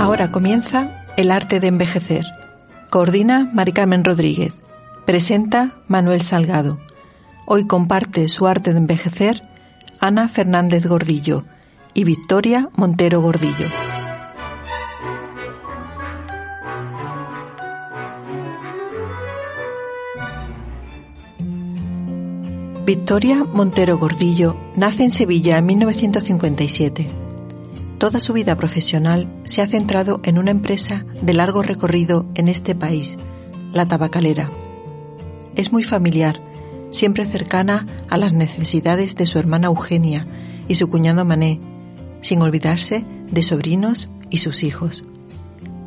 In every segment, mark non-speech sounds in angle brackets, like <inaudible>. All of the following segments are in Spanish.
Ahora comienza El arte de envejecer. Coordina Mari Carmen Rodríguez. Presenta Manuel Salgado. Hoy comparte su arte de envejecer Ana Fernández Gordillo y Victoria Montero Gordillo. Victoria Montero Gordillo nace en Sevilla en 1957. Toda su vida profesional se ha centrado en una empresa de largo recorrido en este país, la tabacalera. Es muy familiar, siempre cercana a las necesidades de su hermana Eugenia y su cuñado Mané, sin olvidarse de sobrinos y sus hijos.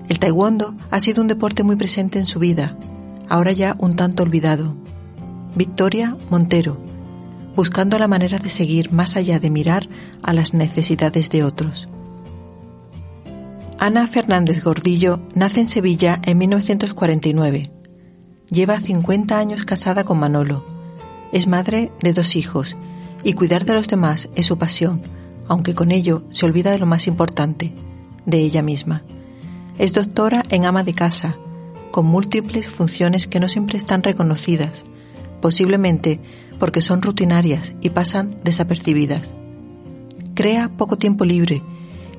El taekwondo ha sido un deporte muy presente en su vida, ahora ya un tanto olvidado. Victoria Montero, buscando la manera de seguir más allá de mirar a las necesidades de otros. Ana Fernández Gordillo nace en Sevilla en 1949. Lleva 50 años casada con Manolo. Es madre de dos hijos y cuidar de los demás es su pasión, aunque con ello se olvida de lo más importante, de ella misma. Es doctora en ama de casa, con múltiples funciones que no siempre están reconocidas, posiblemente porque son rutinarias y pasan desapercibidas. Crea poco tiempo libre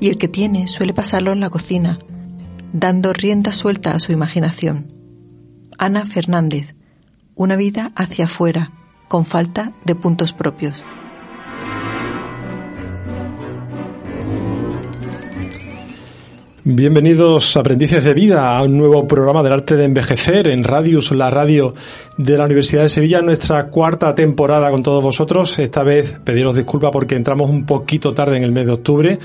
y el que tiene suele pasarlo en la cocina, dando rienda suelta a su imaginación. Ana Fernández, una vida hacia afuera, con falta de puntos propios. Bienvenidos aprendices de vida a un nuevo programa del arte de envejecer en Radius, la radio de la Universidad de Sevilla, nuestra cuarta temporada con todos vosotros. Esta vez pediros disculpas porque entramos un poquito tarde en el mes de octubre,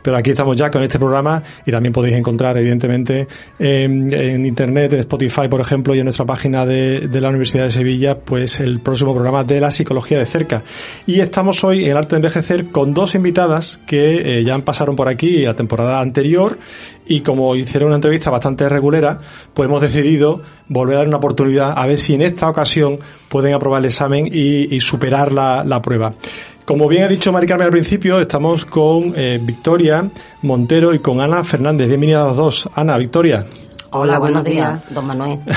pero aquí estamos ya con este programa y también podéis encontrar evidentemente en, internet, en Spotify por ejemplo y en nuestra página de, la Universidad de Sevilla, pues el próximo programa de la psicología de cerca. Y estamos hoy en el arte de envejecer con dos invitadas que eh, ya pasaron por aquí la temporada anterior y como hicieron una entrevista bastante regulera, pues hemos decidido volver a dar una oportunidad a ver si en esta ocasión pueden aprobar el examen y, superar la, la, prueba. Como bien ha dicho Mari Carmen al principio, estamos con eh, Victoria Montero y con Ana Fernández. Bienvenida a los dos. Ana, Victoria. Hola, buenos días, don Manuel. <laughs>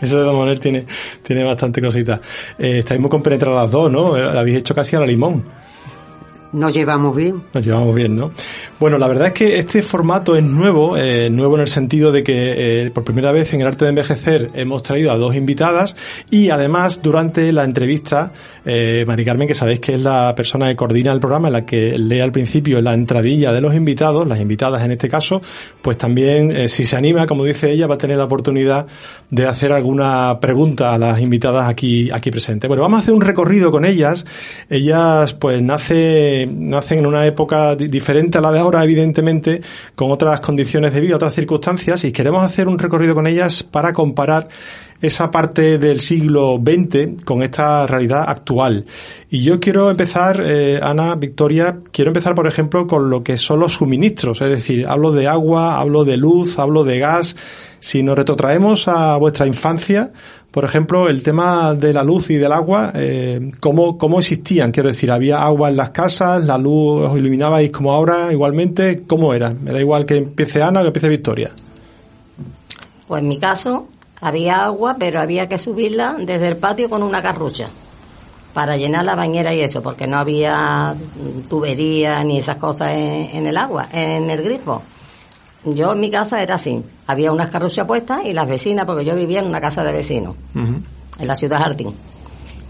Eso de don Manuel tiene, tiene bastante cosita. Eh, estáis muy compenetradas las dos, ¿no? La habéis hecho casi a la limón. Nos llevamos bien. Nos llevamos bien, ¿no? Bueno, la verdad es que este formato es nuevo, eh, nuevo en el sentido de que eh, por primera vez en el arte de envejecer hemos traído a dos invitadas y además durante la entrevista eh, Mari Carmen, que sabéis que es la persona que coordina el programa, la que lee al principio la entradilla de los invitados, las invitadas en este caso, pues también, eh, si se anima, como dice ella, va a tener la oportunidad de hacer alguna pregunta a las invitadas aquí, aquí presentes. Bueno, vamos a hacer un recorrido con ellas. Ellas, pues, nace, nacen en una época diferente a la de ahora, evidentemente, con otras condiciones de vida, otras circunstancias, y queremos hacer un recorrido con ellas para comparar esa parte del siglo XX con esta realidad actual. Y yo quiero empezar, eh, Ana, Victoria, quiero empezar, por ejemplo, con lo que son los suministros, es decir, hablo de agua, hablo de luz, hablo de gas. Si nos retrotraemos a vuestra infancia, por ejemplo, el tema de la luz y del agua, eh, ¿cómo, ¿cómo existían? Quiero decir, ¿había agua en las casas? ¿La luz os iluminabais como ahora igualmente? ¿Cómo era? Me da igual que empiece Ana o que empiece Victoria. Pues en mi caso, había agua, pero había que subirla desde el patio con una carrucha para llenar la bañera y eso, porque no había tubería ni esas cosas en, el agua, en el grifo. Yo en mi casa era así, había unas carruchas puestas y las vecinas, porque yo vivía en una casa de vecinos, en la ciudad Jardín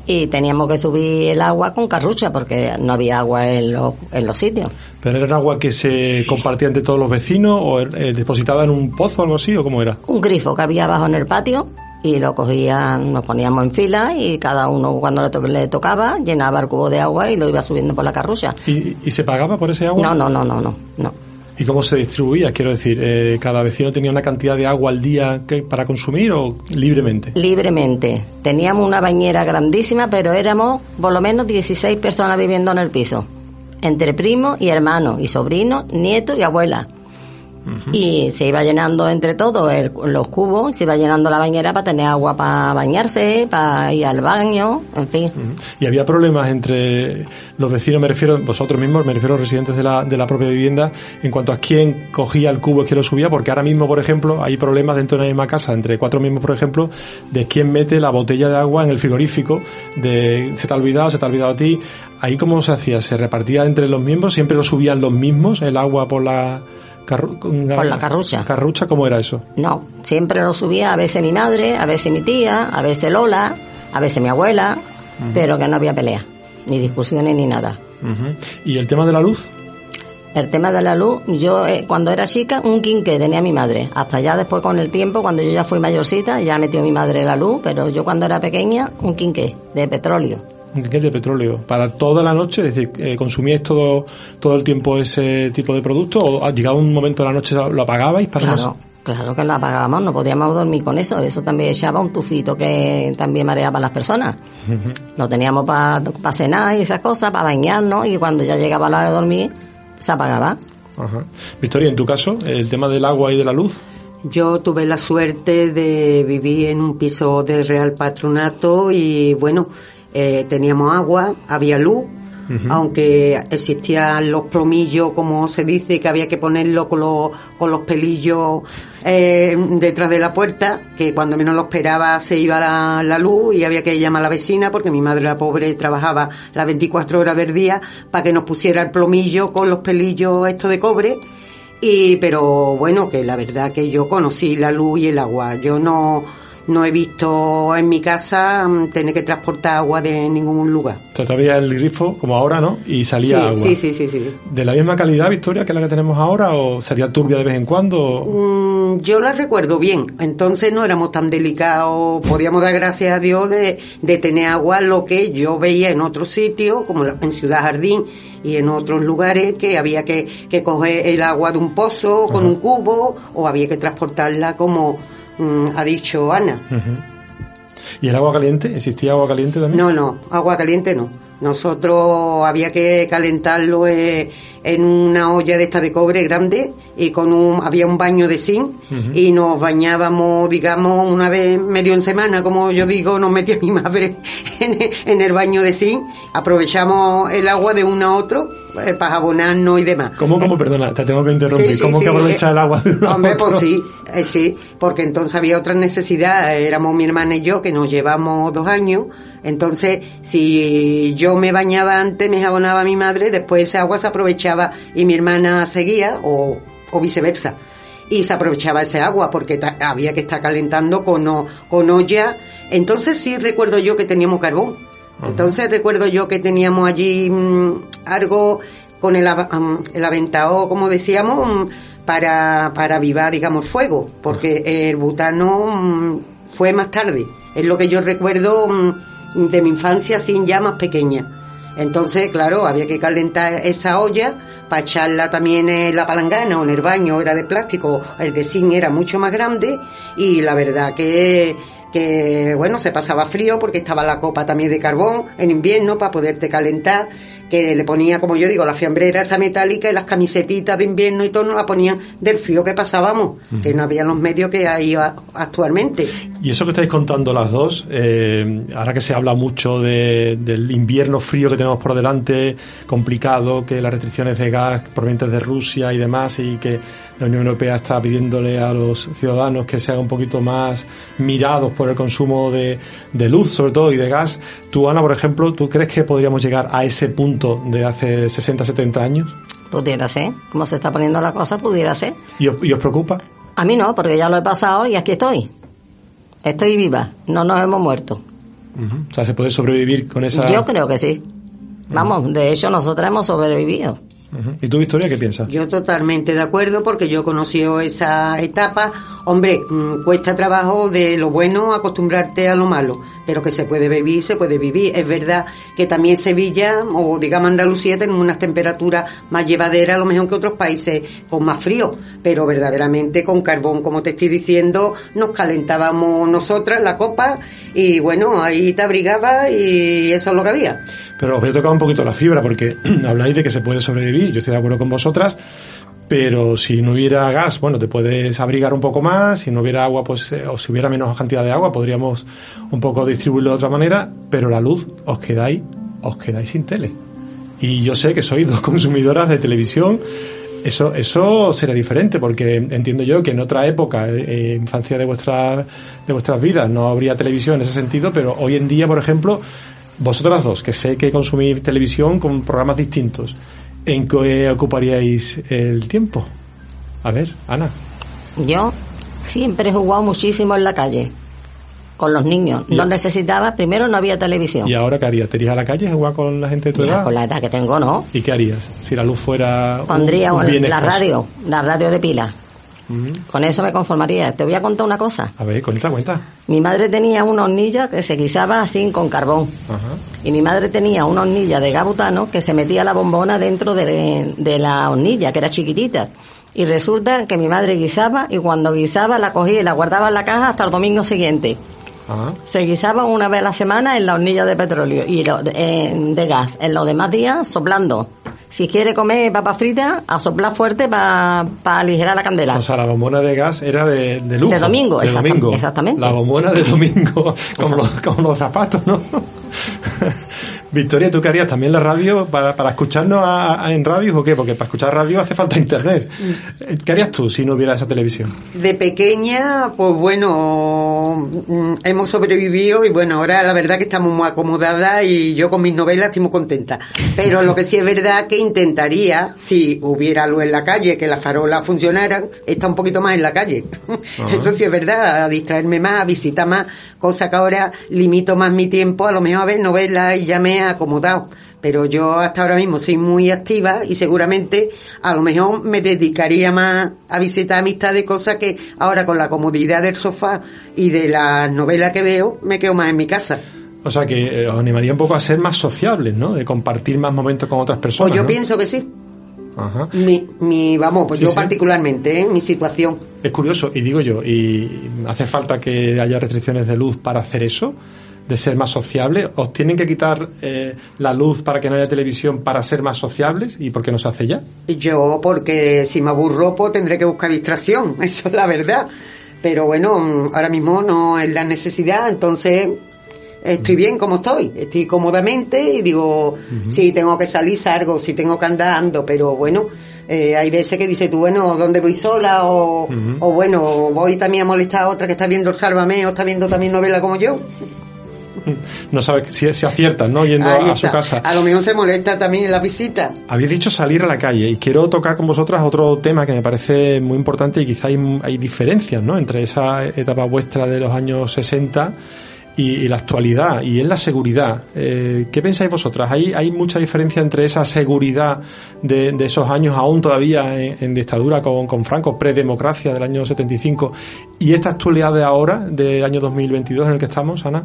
y teníamos que subir el agua con carrucha porque no había agua en los, en los sitios. ¿Pero era agua que se compartía entre todos los vecinos o eh, depositada en un pozo o algo así o cómo era? Un grifo que había abajo en el patio y lo cogían, nos poníamos en fila y cada uno cuando le, tocaba llenaba el cubo de agua y lo iba subiendo por la carrucha. ¿Y, ¿Y se pagaba por ese agua? No, no, no, no, no. no. ¿Y cómo se distribuía? Quiero decir, eh, ¿cada vecino tenía una cantidad de agua al día que, para consumir o libremente? Libremente. Teníamos una bañera grandísima, pero éramos por lo menos 16 personas viviendo en el piso. Entre primos y hermanos, y sobrinos, nietos y y se iba llenando entre todos los cubos se iba llenando la bañera para tener agua para bañarse, para ir al baño, en fin. Y había problemas entre los vecinos, me refiero, vosotros mismos, me refiero a los residentes de la, de la propia vivienda, en cuanto a quién cogía el cubo y quién lo subía, porque ahora mismo, por ejemplo, hay problemas dentro de una misma casa, entre cuatro mismos, por ejemplo, de quién mete la botella de agua en el frigorífico, de se te ha olvidado, se te ha olvidado a ti. Ahí cómo se hacía, se repartía entre los miembros, siempre lo subían los mismos, el agua por la por la carrucha. ¿Carrucha cómo era eso? No, siempre lo subía a veces mi madre, a veces mi tía, a veces Lola, a veces mi abuela, pero que no había pelea, ni discusiones ni nada. ¿Y el tema de la luz? El tema de la luz, yo eh, cuando era chica, un quinqué tenía mi madre. Hasta ya después con el tiempo, cuando yo ya fui mayorcita, ya metió mi madre la luz, pero yo cuando era pequeña, un quinqué de petróleo un de petróleo para toda la noche, es decir, eh, consumíais todo todo el tiempo ese tipo de producto o llegado un momento de la noche lo apagabais para claro, Claro que lo apagábamos, no podíamos dormir con eso, eso también echaba un tufito que también mareaba a las personas. Lo teníamos para cenar y esas cosas, para bañarnos y cuando ya llegaba la hora de dormir se apagaba. Ajá. Victoria, en tu caso, el tema del agua y de la luz. Yo tuve la suerte de vivir en un piso de Real Patronato y bueno, eh, teníamos agua, había luz, aunque existían los plomillos, como se dice, que había que ponerlo con los, con los pelillos eh, detrás de la puerta, que cuando menos lo esperaba se iba la, la, luz y había que llamar a la vecina, porque mi madre, la pobre, trabajaba las 24 horas del día para que nos pusiera el plomillo con los pelillos esto de cobre. Y, pero bueno, que la verdad que yo conocí la luz y el agua. Yo no, no he visto en mi casa mm, tener que transportar agua de ningún lugar. Todavía el grifo, como ahora, ¿no? Y salía agua. Sí, sí, sí, sí. ¿De la misma calidad, Victoria, que la que tenemos ahora o sería turbia de vez en cuando? Mm, yo la recuerdo bien. Entonces no éramos tan delicados. Podíamos dar gracias a Dios de, de tener agua, lo que yo veía en otros sitios, como en Ciudad Jardín y en otros lugares que había que, que coger el agua de un pozo con un cubo o había que transportarla como Mm, ha dicho Ana. ¿Y el agua caliente? ¿Existía agua caliente también? No, no, agua caliente no. Nosotros había que calentarlo eh, en una olla de esta de cobre grande y con un había un baño de zinc y nos bañábamos, digamos, una vez medio en semana, como yo digo, nos metía <laughs> mi madre en, el baño de zinc. Aprovechamos el agua de uno a otro eh, para jabonarnos y demás. ¿Cómo, cómo, perdona, te tengo que interrumpir? ¿Cómo que aprovechar el agua de <laughs> Hombre, pues otro? pues <laughs> sí, sí, porque entonces había otra necesidad. Éramos mi hermana y yo, que nos llevamos dos años entonces, si yo me bañaba antes, me jabonaba mi madre, después esa agua se aprovechaba y mi hermana seguía o, o viceversa. Y se aprovechaba ese agua porque había que estar calentando con, con olla. Entonces sí recuerdo yo que teníamos carbón. Entonces recuerdo yo que teníamos allí mm, algo con el, el aventado, como decíamos, mm, para, para avivar, digamos, fuego, porque el butano fue más tarde. Es lo que yo recuerdo de mi infancia sin ya más pequeña. Entonces, claro, había que calentar esa olla para echarla también en la palangana o en el baño, era de plástico, el de zinc era mucho más grande y la verdad que, que bueno, se pasaba frío porque estaba la copa también de carbón en invierno para poderte calentar que le ponía, como yo digo, la fiambrera esa metálica y las camisetitas de invierno y todo nos la ponían del frío que pasábamos, que no había los medios que hay actualmente. Y eso que estáis contando las dos, eh, ahora que se habla mucho del invierno frío que tenemos por delante, complicado, que las restricciones de gas provenientes de Rusia y demás, y que la Unión Europea está pidiéndole a los ciudadanos que se hagan un poquito más mirados por el consumo de, de luz, sobre todo, y de gas. Tú, Ana, por ejemplo, ¿tú crees que podríamos llegar a ese punto de hace 60, 70 años? Pudiera ser. Como se está poniendo la cosa, pudiera ser. ¿Y os, preocupa? A mí no, porque ya lo he pasado y aquí estoy. Estoy viva, no nos hemos muerto. O sea, ¿se puede sobrevivir con esa...? Yo creo que sí. Vamos, de hecho nosotros hemos sobrevivido. ¿Y tú, Victoria, qué piensas? Yo totalmente de acuerdo porque yo he conocido esa etapa. Hombre, mm, cuesta trabajo de lo bueno acostumbrarte a lo malo, pero que se puede vivir, se puede vivir. Es verdad que también Sevilla o digamos Andalucía tienen unas temperaturas más llevaderas a lo mejor que otros países con más frío, pero verdaderamente con carbón, como te estoy diciendo, nos calentábamos nosotras la copa y bueno, ahí te abrigaba y eso es lo que había. Pero os voy a tocar un poquito la fibra porque <clears throat> habláis de que se puede sobrevivir, yo estoy de acuerdo con vosotras, pero si no hubiera gas, bueno, te puedes abrigar un poco más, si no hubiera agua, pues, eh, o si hubiera menos cantidad de agua, podríamos un poco distribuirlo de otra manera, pero la luz, os quedáis, os quedáis sin tele. Y yo sé que sois dos <laughs> consumidoras de televisión, eso, eso sería diferente, porque entiendo yo que en otra época, eh, infancia de vuestras, de vuestras vidas, no habría televisión en ese sentido, pero hoy en día, por ejemplo, vosotras dos, que sé que consumís televisión con programas distintos, ¿en qué ocuparíais el tiempo? A ver, Ana. Yo siempre he jugado muchísimo en la calle con los niños. No necesitaba, primero no había televisión. ¿Y ahora qué harías? ¿Te irías a la calle a jugar con la gente de tu Ya, edad? con la edad que tengo, no. ¿Y qué harías? Si la luz fuera Pondría un bien la radio, la radio de pila. Con eso me conformaría. Te voy a contar una cosa. A ver, cuenta, cuenta. Mi madre tenía una hornilla que se guisaba así con carbón. Y mi madre tenía una hornilla de gabutano que se metía la bombona dentro de, de la hornilla, que era chiquitita. Y resulta que mi madre guisaba y cuando guisaba la cogía y la guardaba en la caja hasta el domingo siguiente. Ajá. Se guisaba una vez a la semana en la hornilla de petróleo y lo- de, en- de gas. En los demás días soplando. Si quiere comer papa frita, a soplar fuerte para aligerar la candela. O sea, la bombona de gas era de, de lujo. De domingo, de exactam- domingo. exactamente. La bombona de domingo, <laughs> como los, como los zapatos, ¿no? Victoria, ¿tú qué harías también la radio para, para escucharnos a- a- en radio o qué? Porque para escuchar radio hace falta internet. Mm. ¿Qué harías tú si no hubiera esa televisión? De pequeña, pues bueno, mm, hemos sobrevivido y bueno, ahora la verdad que estamos muy acomodadas y yo con mis novelas estoy muy contenta. Pero lo que sí es verdad que intentaría, si hubiera luz en la calle, que las farolas funcionaran, estar un poquito más en la calle. Eso sí es verdad, a distraerme más, a visitar más, cosa que ahora limito más mi tiempo, a lo mejor a ver novelas y ya me acomodado. Pero yo hasta ahora mismo soy muy activa y seguramente a lo mejor me dedicaría más a visitar amistades, cosa que ahora con la comodidad del sofá y de las novelas que veo, me quedo más en mi casa. O sea, que eh, os animaría un poco a ser más sociables, ¿no? De compartir más momentos con otras personas. Pues yo ¿no? pienso que sí. Ajá. Mi, mi vamos, pues Sí, yo sí. particularmente, ¿eh? mi situación. Es curioso, y digo yo, ¿y hace falta que haya restricciones de luz para hacer eso? ¿De ser más sociable? ¿Os tienen que quitar eh, la luz para que no haya televisión para ser más sociables? ¿Y por qué no se hace ya? Yo, porque si me aburro, pues tendré que buscar distracción, <laughs> eso es la verdad. Pero bueno, mm, ahora mismo no es la necesidad, entonces estoy bien como estoy, estoy cómodamente y digo, si tengo que salir, salgo, si tengo que andar, ando, pero bueno, eh, hay veces que dices tú, bueno, ¿dónde voy sola? O, o bueno, voy también a molestar a otra que está viendo el Sálvame o está viendo también novela como yo. <laughs> No sabes si, si aciertan, ¿no? Yendo a, a su casa. A lo mejor se molesta también en la visita. Habéis dicho salir a la calle y quiero tocar con vosotras otro tema que me parece muy importante y quizá hay, hay diferencias, ¿no? Entre esa etapa vuestra de los años 60 y, y la actualidad, y es la seguridad. Eh, ¿Qué pensáis vosotras? ¿Hay, ¿Hay mucha diferencia entre esa seguridad de, de esos años aún todavía en, en dictadura con, con Franco, predemocracia del año 75, y esta actualidad de ahora, del año 2022 en el que estamos, Ana?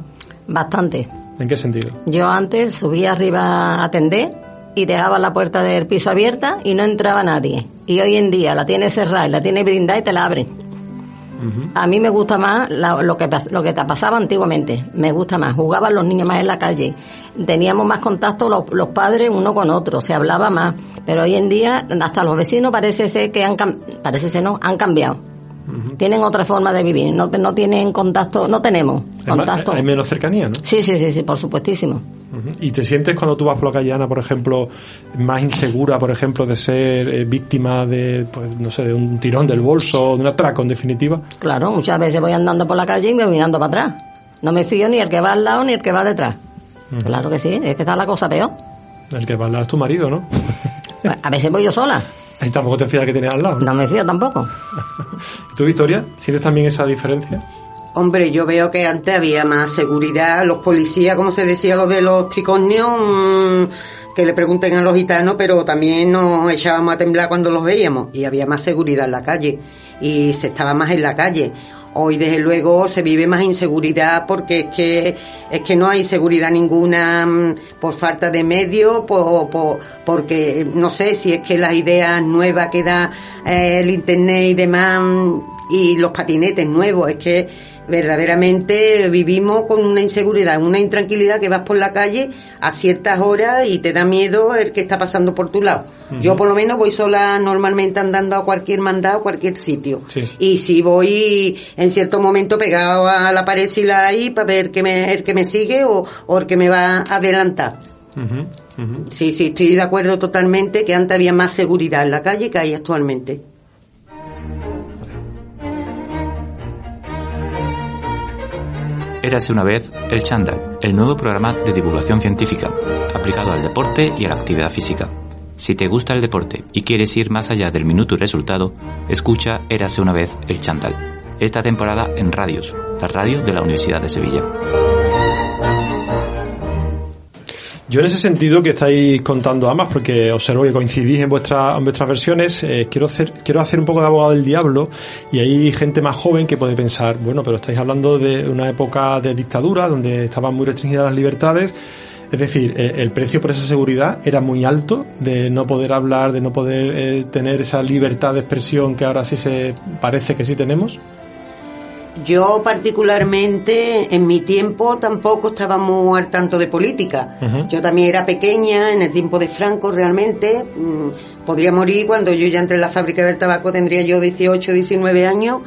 Bastante. ¿En qué sentido? Yo antes subía arriba a atender y dejaba la puerta del piso abierta y no entraba nadie. Y hoy en día la tiene cerrada y la tiene brindada y te la abren. A mí me gusta más la- lo, que, lo que te pasaba antiguamente. Me gusta más. Jugaban los niños más en la calle. Teníamos más contacto los, los padres uno con otro. Se hablaba más. Pero hoy en día hasta los vecinos parece ser que han parece ser no han cambiado. Tienen otra forma de vivir. No, no tienen contacto. No tenemos contacto. hay menos cercanía, ¿no? Sí, sí, sí, sí, por supuestísimo. ¿Y te sientes cuando tú vas por la calle, Ana, por ejemplo, más insegura, por ejemplo, de ser eh, víctima de, pues, no sé, de un tirón del bolso, de un atraco, en definitiva? Claro, muchas veces voy andando por la calle y me voy mirando para atrás. No me fío ni el que va al lado ni el que va detrás. Claro que sí, es que está la cosa peor. El que va al lado es tu marido, ¿no? A veces voy yo sola, y tampoco te fías que tienes al lado. ¿no? no me fío tampoco. <laughs> ¿Tú, Victoria, sientes también esa diferencia? Hombre, yo veo que antes había más seguridad. Los policías, como se decía, lo de los tricornios, mm, que le pregunten a los gitanos, pero también nos echábamos a temblar cuando los veíamos. Y había más seguridad en la calle. Y se estaba más en la calle. Hoy, desde luego, se vive más inseguridad porque es que, es que no hay seguridad ninguna mm, por falta de medios, por, por- porque no sé si es que las ideas nuevas que da eh, el Internet y demás, mm, y los patinetes nuevos, es que verdaderamente vivimos con una inseguridad, una intranquilidad que vas por la calle a ciertas horas y te da miedo el que está pasando por tu lado. Yo por lo menos voy sola normalmente andando a cualquier mandado, a cualquier sitio. Y si voy en cierto momento pegado a la pared y la ahí para ver que me, el que me sigue o, el que me va a adelantar. Sí, sí, estoy de acuerdo totalmente que antes había más seguridad en la calle que hay actualmente. Érase una vez el Chandal, el nuevo programa de divulgación científica, aplicado al deporte y a la actividad física. Si te gusta el deporte y quieres ir más allá del minuto y resultado, escucha Érase una vez el Chandal. Esta temporada en Radios, la radio de la Universidad de Sevilla. Yo en ese sentido que estáis contando ambas, porque observo que coincidís en, vuestra, en vuestras versiones, eh, quiero, hacer, quiero hacer un poco de abogado del diablo y hay gente más joven que puede pensar, bueno, pero estáis hablando de una época de dictadura donde estaban muy restringidas las libertades. Es decir, eh, el precio por esa seguridad era muy alto de no poder hablar, de no poder eh, tener esa libertad de expresión que ahora sí se parece que sí tenemos. Yo particularmente en mi tiempo tampoco estaba muy al tanto de política. Yo también era pequeña en el tiempo de Franco realmente. Mm, podría morir cuando yo ya entré en la fábrica del tabaco, tendría yo 18, 19 años.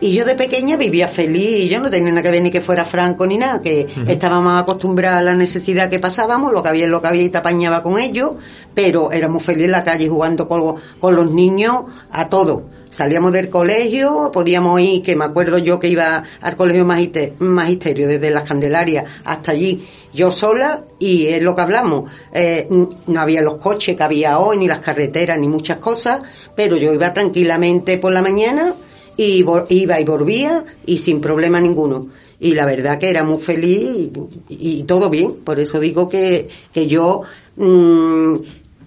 Y yo de pequeña vivía feliz yo no tenía nada que ver ni que fuera Franco ni nada, que estábamos acostumbrados a la necesidad que pasábamos, lo que había lo que había y te apañaba con ellos, pero éramos felices en la calle jugando con, con los niños a todo salíamos del colegio, podíamos ir, que me acuerdo yo que iba al colegio magisterio, desde las Candelarias hasta allí, yo sola, y es lo que hablamos, eh, no había los coches que había hoy, ni las carreteras, ni muchas cosas, pero yo iba tranquilamente por la mañana, y iba y volvía, y sin problema ninguno. Y la verdad que era muy feliz y, todo bien, por eso digo que, que yo... Mm,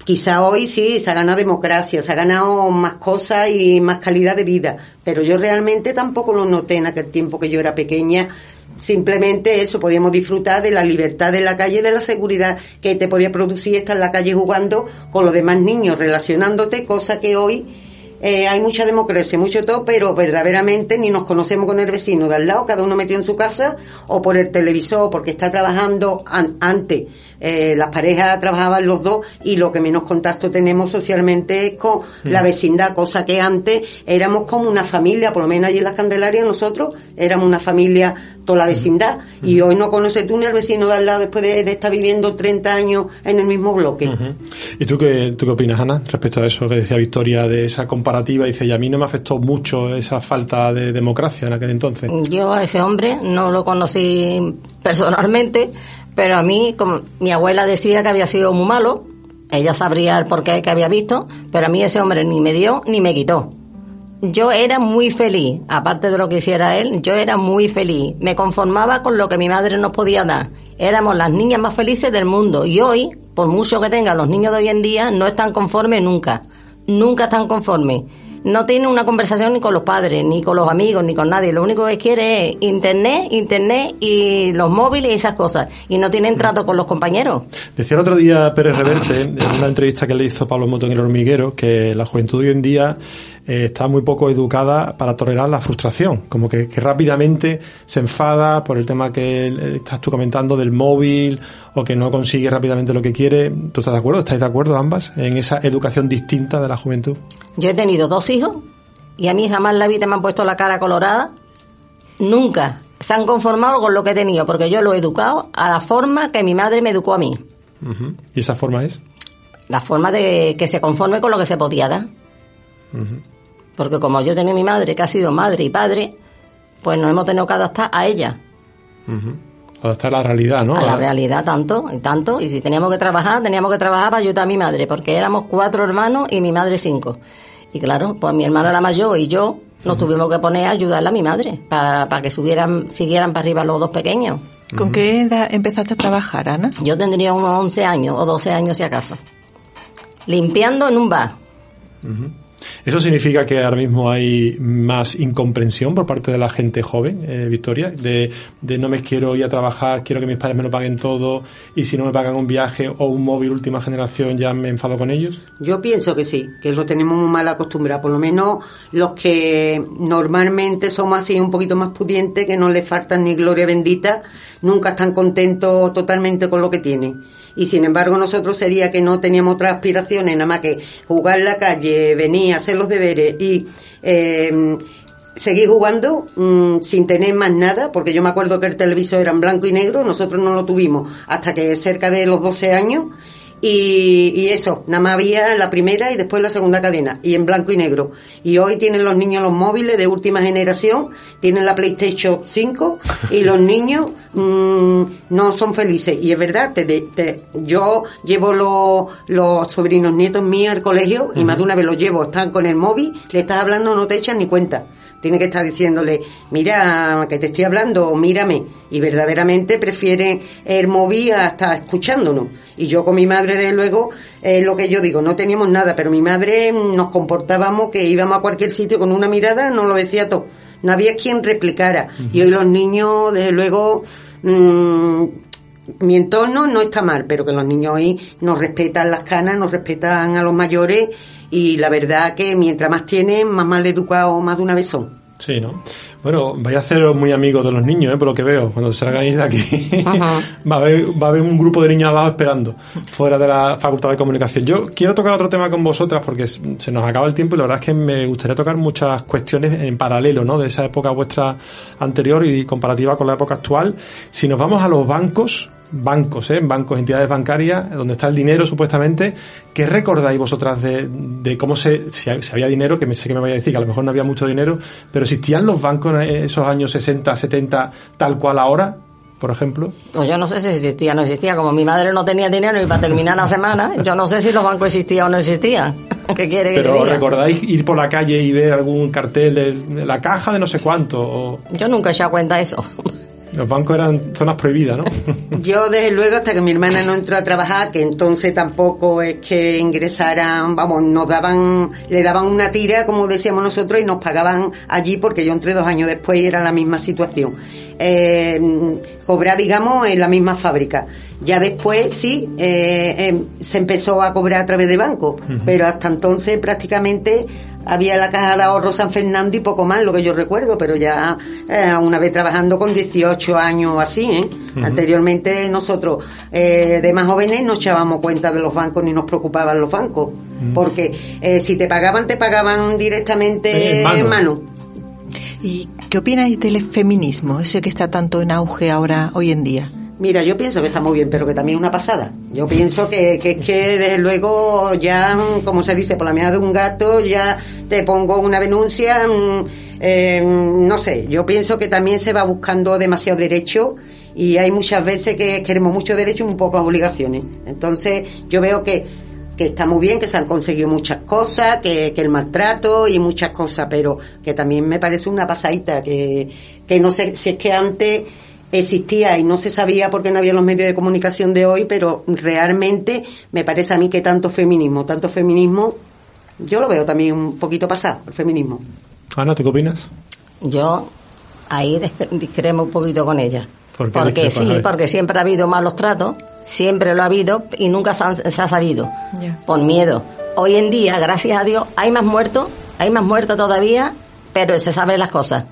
Quizá hoy sí se ha ganado democracia, se ha ganado más cosas y más calidad de vida, pero yo realmente tampoco lo noté en aquel tiempo que yo era pequeña. Simplemente eso, podíamos disfrutar de la libertad de la calle, de la seguridad que te podía producir estar en la calle jugando con los demás niños, relacionándote, cosa que hoy eh, hay mucha democracia, mucho todo, pero verdaderamente ni nos conocemos con el vecino de al lado, cada uno metido en su casa, o por el televisor, porque está trabajando antes eh, las parejas trabajaban los dos y lo que menos contacto tenemos socialmente es con mm. la vecindad, cosa que antes éramos como una familia, por lo menos allí en las Candelarias nosotros éramos una familia, toda la mm. vecindad, y mm. hoy no conoces tú ni al vecino de al lado después de, estar viviendo 30 años en el mismo bloque. ¿Y tú qué, tú qué opinas, Ana, respecto a eso que decía Victoria, de esa comparativa? Dice, y a mí no me afectó mucho esa falta de democracia en aquel entonces. Yo a ese hombre no lo conocí personalmente, pero a mí, como mi abuela decía que había sido muy malo, ella sabría el porqué que había visto, pero a mí ese hombre ni me dio ni me quitó. Yo era muy feliz, aparte de lo que hiciera él, yo era muy feliz. Me conformaba con lo que mi madre nos podía dar. Éramos las niñas más felices del mundo y hoy, por mucho que tengan los niños de hoy en día, no están conformes nunca. Nunca están conformes no tiene una conversación ni con los padres, ni con los amigos, ni con nadie. Lo único que quiere es internet, internet y los móviles y esas cosas. Y no tienen trato con los compañeros. Decía el otro día Pérez Reverte, en una entrevista que le hizo Pablo Moto en el hormiguero, que la juventud hoy en día eh, está muy poco educada para tolerar la frustración, como que, rápidamente se enfada por el tema que estás tú comentando del móvil o que no consigue rápidamente lo que quiere. ¿Tú estás de acuerdo? ¿Estáis de acuerdo ambas en esa educación distinta de la juventud? Yo he tenido dos hijos y a mí jamás la vida me han puesto la cara colorada. Nunca se han conformado con lo que he tenido, porque yo lo he educado a la forma que mi madre me educó a mí. ¿Y esa forma es? La forma de que se conforme con lo que se podía dar. Porque como yo tenía mi madre, que ha sido madre y padre, pues nos hemos tenido que adaptar a ella. Adaptar a la realidad, ¿no? A la realidad tanto, y tanto. Y si teníamos que trabajar, teníamos que trabajar para ayudar a mi madre, porque éramos cuatro hermanos y mi madre cinco. Y claro, pues mi hermano era mayor y yo nos tuvimos que poner a ayudarle a mi madre para, que subieran, siguieran para arriba los dos pequeños. ¿Con qué edad empezaste a trabajar, Ana? Yo tendría unos 11 años o 12 años si acaso. Limpiando en un bar. ¿Eso significa que ahora mismo hay más incomprensión por parte de la gente joven, eh, Victoria? De, de no me quiero ir a trabajar, quiero que mis padres me lo paguen todo y si no me pagan un viaje o un móvil última generación ya me enfado con ellos? Yo pienso que sí, que lo tenemos muy mal acostumbrado. Por lo menos los que normalmente somos así un poquito más pudientes, que no les faltan ni gloria bendita, nunca están contentos totalmente con lo que tienen y sin embargo nosotros sería que no teníamos otras aspiraciones, nada más que jugar en la calle, venir, hacer los deberes y eh, seguir jugando mm, sin tener más nada, porque yo me acuerdo que el televisor era en blanco y negro, nosotros no lo tuvimos hasta que cerca de los 12 años y, y, eso, nada más había la primera y después la segunda cadena, y en blanco y negro. Y hoy tienen los niños los móviles de última generación, tienen la PlayStation 5 y los <laughs> niños mmm, no son felices. Y es verdad, te, te, yo llevo los, los sobrinos nietos míos al colegio y uh -huh. más de una vez los llevo, están con el móvil, le estás hablando, no te echan ni cuenta tiene que estar diciéndole, mira, que te estoy hablando, mírame. Y verdaderamente prefieren el móvil hasta escuchándonos. Y yo con mi madre, desde luego, eh, lo que yo digo, no teníamos nada, pero mi madre nos comportábamos que íbamos a cualquier sitio con una mirada, nos lo decía todo. No había quien replicara. Uh -huh. Y hoy los niños, desde luego, mmm, mi entorno no está mal, pero que los niños hoy nos respetan las canas, nos respetan a los mayores y la verdad que mientras más tienen, más mal educados más de una vez son. Sí, ¿no? Bueno, vais a ser muy amigos de los niños, ¿eh? por lo que veo. Cuando salgáis de aquí, <laughs> va, a haber, va a haber un grupo de niños abajo esperando, fuera de la Facultad de Comunicación. Yo quiero tocar otro tema con vosotras porque se nos acaba el tiempo y la verdad es que me gustaría tocar muchas cuestiones en paralelo, ¿no? De esa época vuestra anterior y comparativa con la época actual. Si nos vamos a los bancos, bancos, ¿eh? bancos, entidades bancarias, donde está el dinero supuestamente. ¿Qué recordáis vosotras de, de cómo se, si, había dinero, que me, sé que me vaya a decir que a lo mejor no había mucho dinero, pero existían los bancos en esos años 60, 70, tal cual ahora? por ejemplo? Pues yo no sé si existía o no existía. Como mi madre no tenía dinero y para terminar la semana, yo no sé si los bancos existían o no existían. <laughs> ¿Qué quiere que Pero ¿recordáis ir por la calle y ver algún cartel de, la caja de no sé cuánto? O... Yo nunca he echado cuenta de eso. Los bancos eran zonas prohibidas, ¿no? <laughs> Yo, desde luego, hasta que mi hermana no entró a trabajar, que entonces tampoco es que ingresaran, vamos, nos daban, le daban una tira, como decíamos nosotros, y nos pagaban allí, porque yo entré dos años después y era la misma situación. Eh, cobrar, digamos, en la misma fábrica. Ya después, sí, eh, eh, se empezó a cobrar a través de banco, uh -huh. pero hasta entonces prácticamente había la caja de ahorro San Fernando y poco más, lo que yo recuerdo, pero ya eh, una vez trabajando con 18 años así, ¿eh? Uh -huh. Anteriormente nosotros, eh, de más jóvenes, no echábamos cuenta de los bancos ni nos preocupaban los bancos, uh -huh. porque eh, si te pagaban, te pagaban directamente en mano. En mano. ¿Y qué opináis del feminismo, ese que está tanto en auge ahora, hoy en día? Mira, yo pienso que está muy bien, pero que también es una pasada. Yo pienso que, que, que desde luego ya, como se dice, por la mirada de un gato, ya te pongo una denuncia, eh, no sé, yo pienso que también se va buscando demasiado derecho y hay muchas veces que queremos mucho derecho y muy pocas obligaciones. Entonces, yo veo que que está muy bien, que se han conseguido muchas cosas, que, que el maltrato y muchas cosas, pero que también me parece una pasadita, que, que no sé si es que antes existía y no se sabía porque no había los medios de comunicación de hoy, pero realmente me parece a mí que tanto feminismo, tanto feminismo, yo lo veo también un poquito pasado, el feminismo. Ana, ¿tú qué opinas? Yo ahí discremo un poquito con ella. ¿Por porque sí, porque siempre ha habido malos tratos, siempre lo ha habido y nunca se, han, se ha sabido, yeah. por miedo. Hoy en día, gracias a Dios, hay más muertos, hay más muertos todavía, pero se saben las cosas.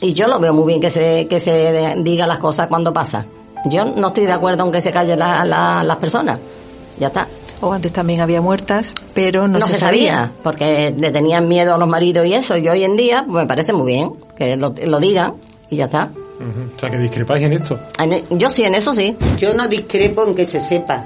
Y yo lo veo muy bien que se, que se diga las cosas cuando pasa. Yo no estoy de acuerdo en que se callen la, la, las personas. Ya está. O antes también había muertas, pero no, no se, se sabía, sabía, porque le tenían miedo a los maridos y eso. Y hoy en día pues, me parece muy bien que lo, lo digan y ya está. Uh -huh. O sea, que discrepáis en esto. Yo sí, en eso sí. Yo no discrepo en que se sepa.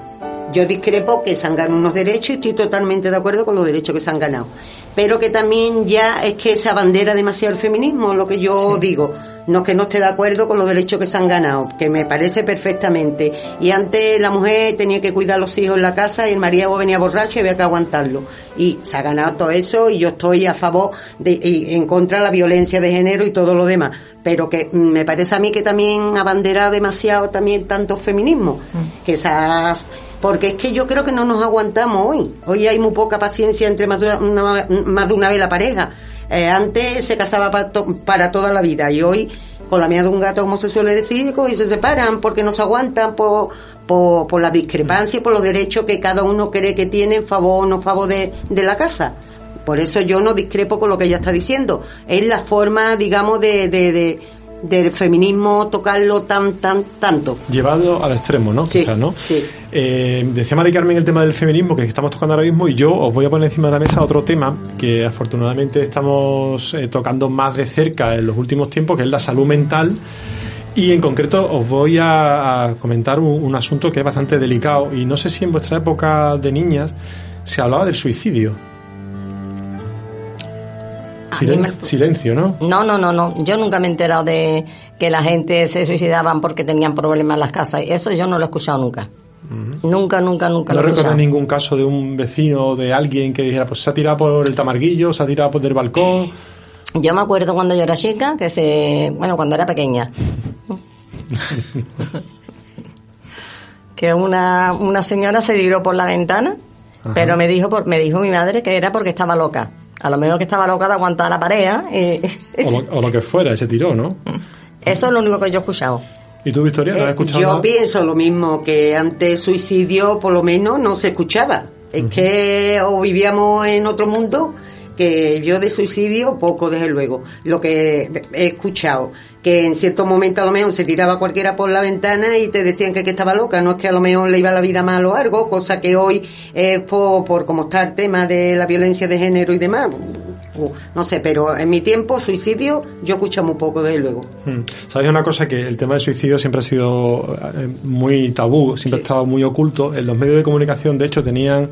Yo discrepo que se han ganado unos derechos y estoy totalmente de acuerdo con los derechos que se han ganado. Pero que también ya es que se abandera demasiado el feminismo, lo que yo sí. digo. No es que no esté de acuerdo con los derechos que se han ganado, que me parece perfectamente. Y antes la mujer tenía que cuidar a los hijos en la casa y el marido venía borracho y había que aguantarlo. Y se ha ganado todo eso y yo estoy a favor de, y en contra de la violencia de género y todo lo demás. Pero que me parece a mí que también abandera demasiado también tanto feminismo, mm. que esas porque es que yo creo que no nos aguantamos hoy. Hoy hay muy poca paciencia entre más de una, más de una vez la pareja. Eh, antes se casaba para, para toda la vida y hoy con la mía de un gato, como se suele decir, y se separan porque no se aguantan por, la discrepancia y por los derechos que cada uno cree que tiene en favor o no favor de, de la casa. Por eso yo no discrepo con lo que ella está diciendo. Es la forma, digamos, de, de, de del feminismo tocarlo tan, tan, tanto. Llevado al extremo, ¿no? Sí, Quizás, ¿no? sí. Eh, decía Mari Carmen el tema del feminismo que estamos tocando ahora mismo y yo os voy a poner encima de la mesa otro tema que afortunadamente estamos eh, tocando más de cerca en los últimos tiempos, que es la salud mental. Y en concreto os voy a, a comentar un, un asunto que es bastante delicado y no sé si en vuestra época de niñas se hablaba del suicidio. Silen- me- Silencio, ¿no? No, no, no, no. Yo nunca me he enterado de que la gente se suicidaban porque tenían problemas en las casas. Eso yo no lo he escuchado nunca. Nunca, nunca, nunca No recuerdo ningún caso de un vecino o de alguien que dijera, pues se ha tirado por el tamarguillo, se ha tirado por el balcón. Yo me acuerdo cuando yo era chica, que se, bueno, cuando era pequeña, <laughs> que una, una señora se tiró por la ventana, pero me dijo, por, me dijo mi madre que era porque estaba loca. A lo mejor que estaba loca de aguantar la pareja. y- O lo, o lo que fuera, ese tiró, ¿no? <laughs> Eso es lo único que yo he escuchado. ¿Y tú, Victoria, has Eh, escuchado yo nada? pienso lo mismo, que antes suicidio por lo menos no se escuchaba. Es que o vivíamos en otro mundo que yo de suicidio poco, desde luego. Lo que he escuchado, que en cierto momento a lo mejor se tiraba cualquiera por la ventana y te decían que, que estaba loca, no es que a lo mejor le iba la vida mal o algo, cosa que hoy es por, por cómo está el tema de la violencia de género y demás. No sé, pero en mi tiempo suicidio yo escucho muy poco, desde luego. Mm. ¿Sabéis una cosa? Que el tema del suicidio siempre ha sido eh, muy tabú, siempre ha estado muy oculto. En los medios de comunicación, de hecho, tenían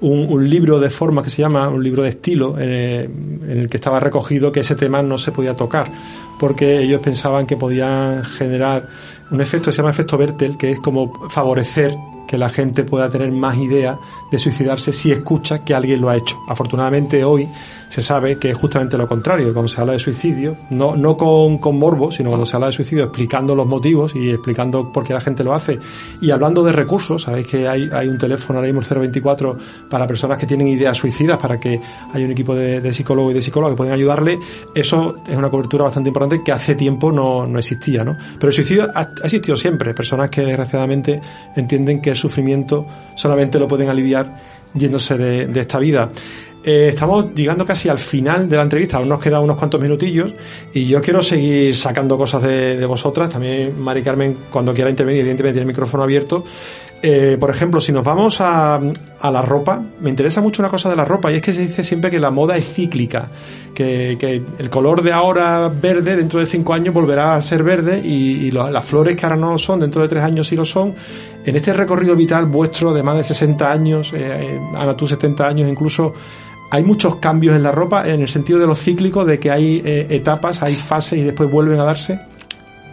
un, un libro de forma que se llama, un libro de estilo, eh, en el que estaba recogido que ese tema no se podía tocar, porque ellos pensaban que podían generar un efecto que se llama efecto Bertel, que es como favorecer que la gente pueda tener más idea de suicidarse si escucha que alguien lo ha hecho. Afortunadamente hoy se sabe que es justamente lo contrario, cuando se habla de suicidio, no, no con, con morbo, sino cuando se habla de suicidio explicando los motivos y explicando por qué la gente lo hace y hablando de recursos, sabéis que hay, hay un teléfono ahora mismo el 024 para personas que tienen ideas suicidas, para que haya un equipo de, de psicólogos y de psicólogas que pueden ayudarle, eso es una cobertura bastante importante que hace tiempo no, no existía, ¿no? Pero el suicidio ha, ha existido siempre, personas que desgraciadamente entienden que el sufrimiento solamente lo pueden aliviar yéndose de, de esta vida. Eh, estamos llegando casi al final de la entrevista, aún nos quedan unos cuantos minutillos y yo quiero seguir sacando cosas de, de vosotras. También Mari Carmen, cuando quiera intervenir, evidentemente tiene el micrófono abierto. Eh, por ejemplo, si nos vamos a, a la ropa, me interesa mucho una cosa de la ropa y es que se dice siempre que la moda es cíclica, que, que el color de ahora verde dentro de cinco años volverá a ser verde y, y lo- las flores que ahora no lo son, dentro de tres años sí lo son. En este recorrido vital vuestro de más de 60 años, eh, eh, Ana tú 70 años incluso, hay muchos cambios en la ropa en el sentido de los cíclicos, de que hay eh, etapas, hay fases y después vuelven a darse.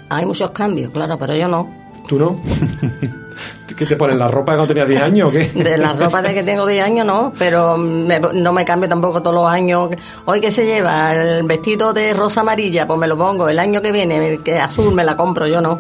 Hay muchos cambios, claro, pero yo no. ¿Tú no? <laughs> ¿Qué te pones la ropa cuando tenías 10 años o qué? De la ropa de que tengo 10 años no, pero me- no me cambio tampoco todos los años. Hoy que se lleva el vestido de rosa amarilla, pues me lo pongo. El año que viene, el que azul me la compro, yo no.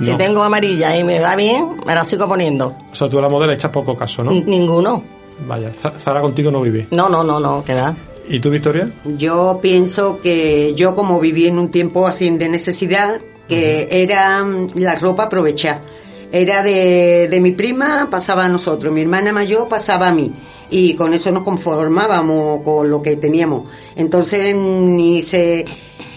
Si No. tengo amarilla y me va bien, me la sigo poniendo. O sea, tú a la moda le echas poco caso, ¿no? N- Ninguno. Vaya, Zara contigo no vive. No, no, no, no, que va. ¿Y tú, Victoria? Yo pienso que yo como viví en un tiempo así de necesidad, que era mm, la ropa aprovechar. Era de, de mi prima, pasaba a nosotros, mi hermana mayor pasaba a mí. Y con eso nos conformábamos con lo que teníamos. Entonces ni se...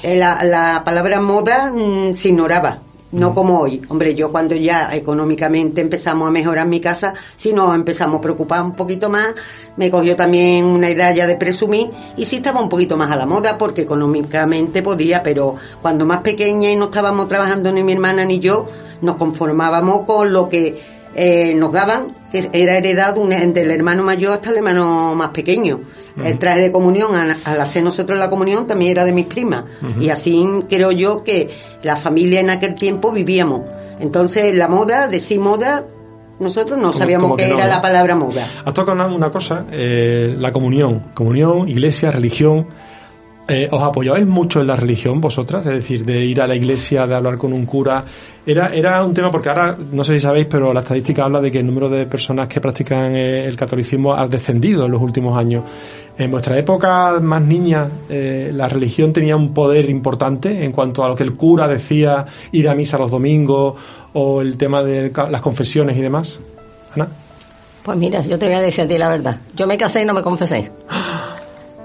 eh, La, la palabra moda mm, se ignoraba. No como hoy. Hombre, yo cuando ya económicamente empezamos a mejorar mi casa, si nos empezamos a preocupar un poquito más, me cogió también una idea ya de presumir y sí estaba un poquito más a la moda porque económicamente podía, pero cuando más pequeña y no estábamos trabajando ni mi hermana ni yo, nos conformábamos con lo que eh, nos daban, que era heredado un- del hermano mayor hasta el hermano más pequeño. El traje de comunión, al, al hacer nosotros la comunión, también era de mis primas. Y así creo yo que la familia en aquel tiempo vivíamos. Entonces, la moda, decir moda, nosotros no Como- sabíamos como que qué no, era ¿no? la palabra moda. Has tocado una, una cosa, eh, la comunión. Comunión, iglesia, religión. Eh, ¿Os apoyabais mucho en la religión vosotras? Es decir, de ir a la iglesia, de hablar con un cura. Era, era un tema, porque ahora, no sé si sabéis, pero la estadística habla de que el número de personas que practican eh, el catolicismo ha descendido en los últimos años. En vuestra época más niña, eh, ¿la religión tenía un poder importante en cuanto a lo que el cura decía, ir a misa los domingos o el tema de las confesiones y demás? Ana. Pues mira, yo te voy a decir a ti la verdad. Yo me casé y no me confesé.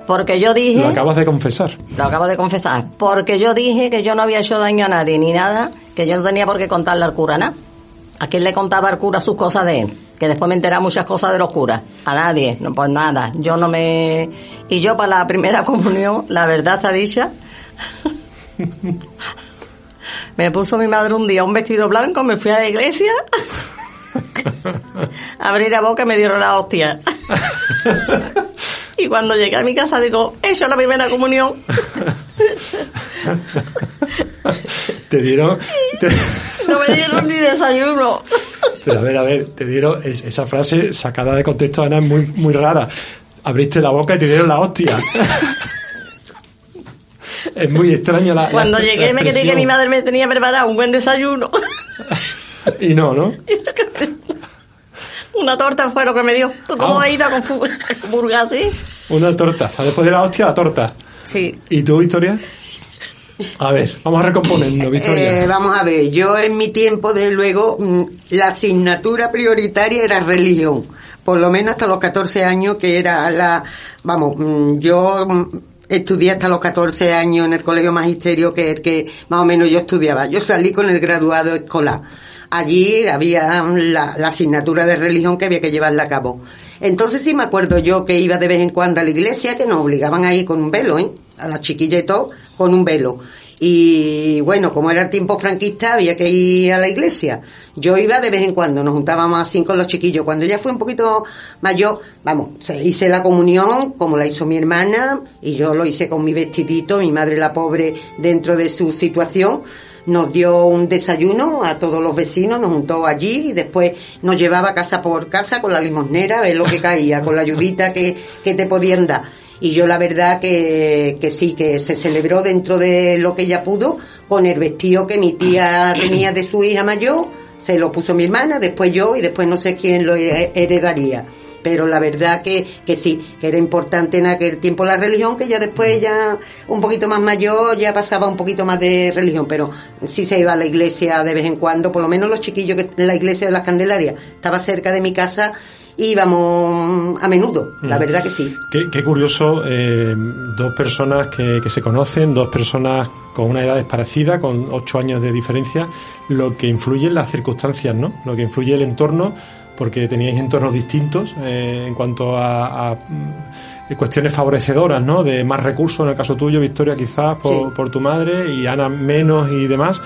Porque yo dije... Lo acabas de confesar. Lo acabo de confesar. Porque yo dije que yo no había hecho daño a nadie ni nada, que yo no tenía por qué contarle al cura nada. ¿A quién le contaba al cura sus cosas de él? Que después me enteraba muchas cosas de los curas. A nadie. No, pues nada. Yo no me... Y yo para la primera <laughs> comunión, la verdad está dicha... <laughs> me puso mi madre un día un vestido blanco, me fui a la iglesia... <laughs> Abrí la boca y me dieron la hostia. Y cuando llegué a mi casa digo, eso es la primera comunión. <laughs> te dieron... <laughs> no me dieron ni desayuno. Pero a ver, a ver, te dieron esa frase sacada de contexto, Ana, es muy, muy rara. Abriste la boca y te dieron la hostia. <laughs> es muy extraño la. Cuando llegué me creí que mi madre me tenía preparado un buen desayuno. y no, ¿no? Una torta fue lo que me dio. ¿Tú cómo has ido <laughs> con burgas así? Una torta. O sea, después de la hostia, la torta. Sí. ¿Y tú, Victoria? A ver, vamos a recomponernos, Victoria. Eh, vamos a ver, yo en mi tiempo, de luego, mm, la asignatura prioritaria era religión. Por lo menos hasta los 14 años, que era la. Vamos, mm, yo mm, estudié hasta los 14 años en el colegio magisterio, que es el que más o menos yo estudiaba. Yo salí con el graduado escolar allí había la, asignatura de religión que había que llevarla a cabo. Entonces sí me acuerdo yo que iba de vez en cuando a la iglesia, que nos obligaban a ir con un velo, ¿eh? A las chiquillas y todo, con un velo. Y bueno, como era el tiempo franquista, había que ir a la iglesia. Yo iba de vez en cuando, nos juntábamos así con los chiquillos. Cuando ya fue un poquito mayor, vamos, hice la comunión como la hizo mi hermana y yo lo hice con mi vestidito, mi madre la pobre dentro de su situación nos dio un desayuno a todos los vecinos, nos juntó allí y después nos llevaba casa por casa con la limosnera, a ver lo que caía, con la ayudita que, que te podían dar. Y yo la verdad que, que sí, que se celebró dentro de lo que ella pudo, con el vestido que mi tía tenía de su hija mayor, se lo puso mi hermana, después yo y después no sé quién lo heredaría pero la verdad que, que sí, que era importante en aquel tiempo la religión, que ya después ya un poquito más mayor ya pasaba un poquito más de religión, pero sí se iba a la iglesia de vez en cuando, por lo menos los chiquillos que en la iglesia de las Candelarias estaba cerca de mi casa íbamos a menudo, la mm. verdad que sí. Qué, curioso, eh, dos personas que, que, se conocen, dos personas con una edad parecida, con ocho años de diferencia, lo que influye en las circunstancias, ¿no? Lo que influye el entorno porque teníais entornos distintos eh, en cuanto a, cuestiones favorecedoras, ¿no? De más recursos, en el caso tuyo, Victoria, quizás por, tu madre, y Ana menos y demás.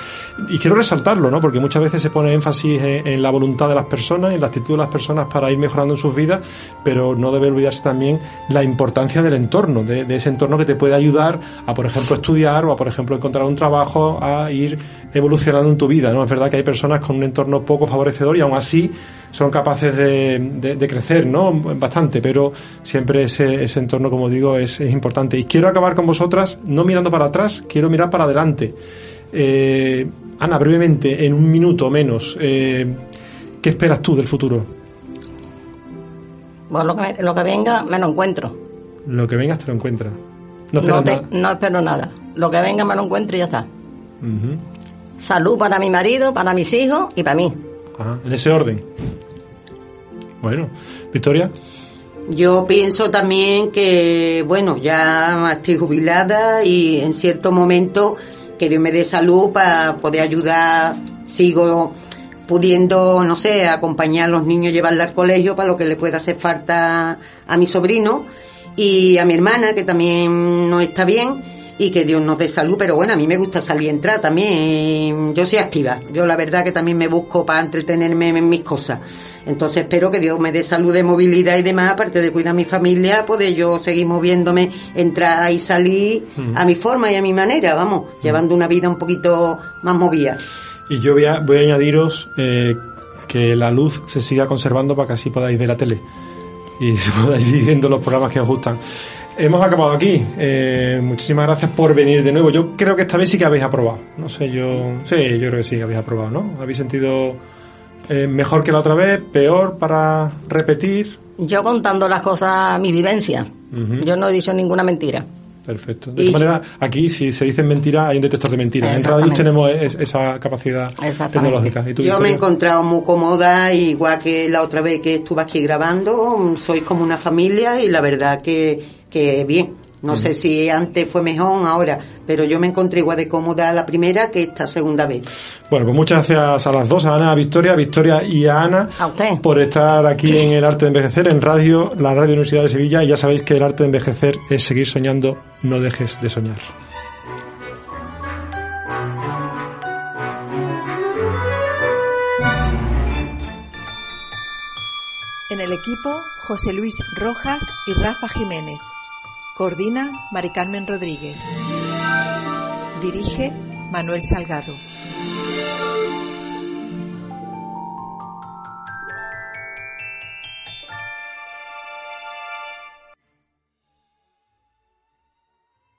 Y quiero resaltarlo, ¿no? Porque muchas veces se pone énfasis en, la voluntad de las personas, en la actitud de las personas para ir mejorando en sus vidas, pero no debe olvidarse también la importancia del entorno, de, de ese entorno que te puede ayudar a, por ejemplo, estudiar o a, por ejemplo, encontrar un trabajo, a ir evolucionando en tu vida, ¿no? Es verdad que hay personas con un entorno poco favorecedor y aún así son capaces de, de, crecer, ¿no? Bastante, pero siempre ese, ese entorno, como digo, es, es, importante. Y quiero acabar con vosotras, no mirando para atrás, quiero mirar para adelante. Eh, Ana, brevemente, en un minuto o menos, eh, ¿qué esperas tú del futuro? Pues lo que, lo que venga me lo encuentro. Lo que venga te lo encuentras. No, no, espero nada. Lo que venga me lo encuentro y ya está. Salud para mi marido, para mis hijos y para mí. Ajá, en ese orden. Bueno, Victoria. Yo pienso también que, bueno, ya estoy jubilada y en cierto momento que Dios me dé salud para poder ayudar, sigo pudiendo, no sé, acompañar a los niños, llevarle al colegio para lo que le pueda hacer falta a mi sobrino y a mi hermana, que también no está bien y que Dios nos dé salud, pero bueno, a mí me gusta salir y entrar también, yo soy activa, yo la verdad que también me busco para entretenerme en mis cosas, entonces espero que Dios me dé salud de movilidad y demás, aparte de cuidar a mi familia, pues yo seguir moviéndome, entrar y salir a mi forma y a mi manera, vamos, llevando una vida un poquito más movida. Y yo voy a, voy a añadiros eh, que la luz se siga conservando para que así podáis ver la tele y <laughs> podáis ir viendo los programas que os gustan. Hemos acabado aquí. Eh, muchísimas gracias por venir de nuevo. Yo creo que esta vez sí que habéis aprobado. No sé, yo. Sí, yo creo que sí que habéis aprobado, ¿no? ¿Habéis sentido eh, mejor que la otra vez? ¿Peor para repetir? Yo contando las cosas, mi vivencia. Yo no he dicho ninguna mentira. Perfecto. De todas maneras, aquí si se dicen mentiras, hay un detector de mentiras. En radio tenemos esa capacidad tecnológica. Yo me he encontrado muy cómoda, igual que la otra vez que estuve aquí grabando. Sois como una familia y la verdad que, que bien. No sé si antes fue mejor ahora, pero yo me encontré igual de cómoda la primera que esta segunda vez. Bueno, pues muchas gracias a las dos, a Ana, a Victoria, a Victoria y a Ana, por estar aquí en el Arte de Envejecer, en radio, la Radio Universidad de Sevilla. Y ya sabéis que el arte de envejecer es seguir soñando, no dejes de soñar. En el equipo, José Luis Rojas y Rafa Jiménez. Coordina Mari Carmen Rodríguez. Dirige Manuel Salgado.